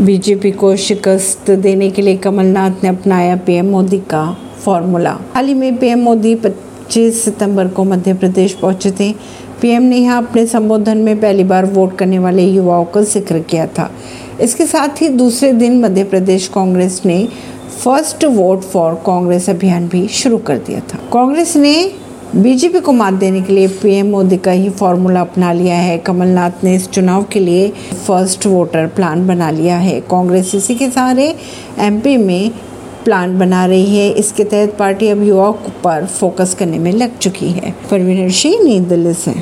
BJP को शिकस्त देने के लिए कमलनाथ ने अपनाया पीएम मोदी का फॉर्मूला। हाल ही में पीएम मोदी 25 सितंबर को मध्य प्रदेश पहुँचे थे। पीएम ने यहाँ अपने संबोधन में पहली बार वोट करने वाले युवाओं का ज़िक्र किया था। इसके साथ ही दूसरे दिन मध्य प्रदेश कांग्रेस ने फ़र्स्ट वोट फॉर कांग्रेस अभियान भी शुरू कर दिया था। कांग्रेस ने बीजेपी को मात देने के लिए पीएम मोदी का ही फॉर्मूला अपना लिया है। कमलनाथ ने इस चुनाव के लिए फ़र्स्ट वोटर प्लान बना लिया है। कांग्रेस इसी के सहारे एमपी में प्लान बना रही है। इसके तहत पार्टी अब युवाओं पर फोकस करने में लग चुकी है। परवीन सिंह नई दिल्ली से।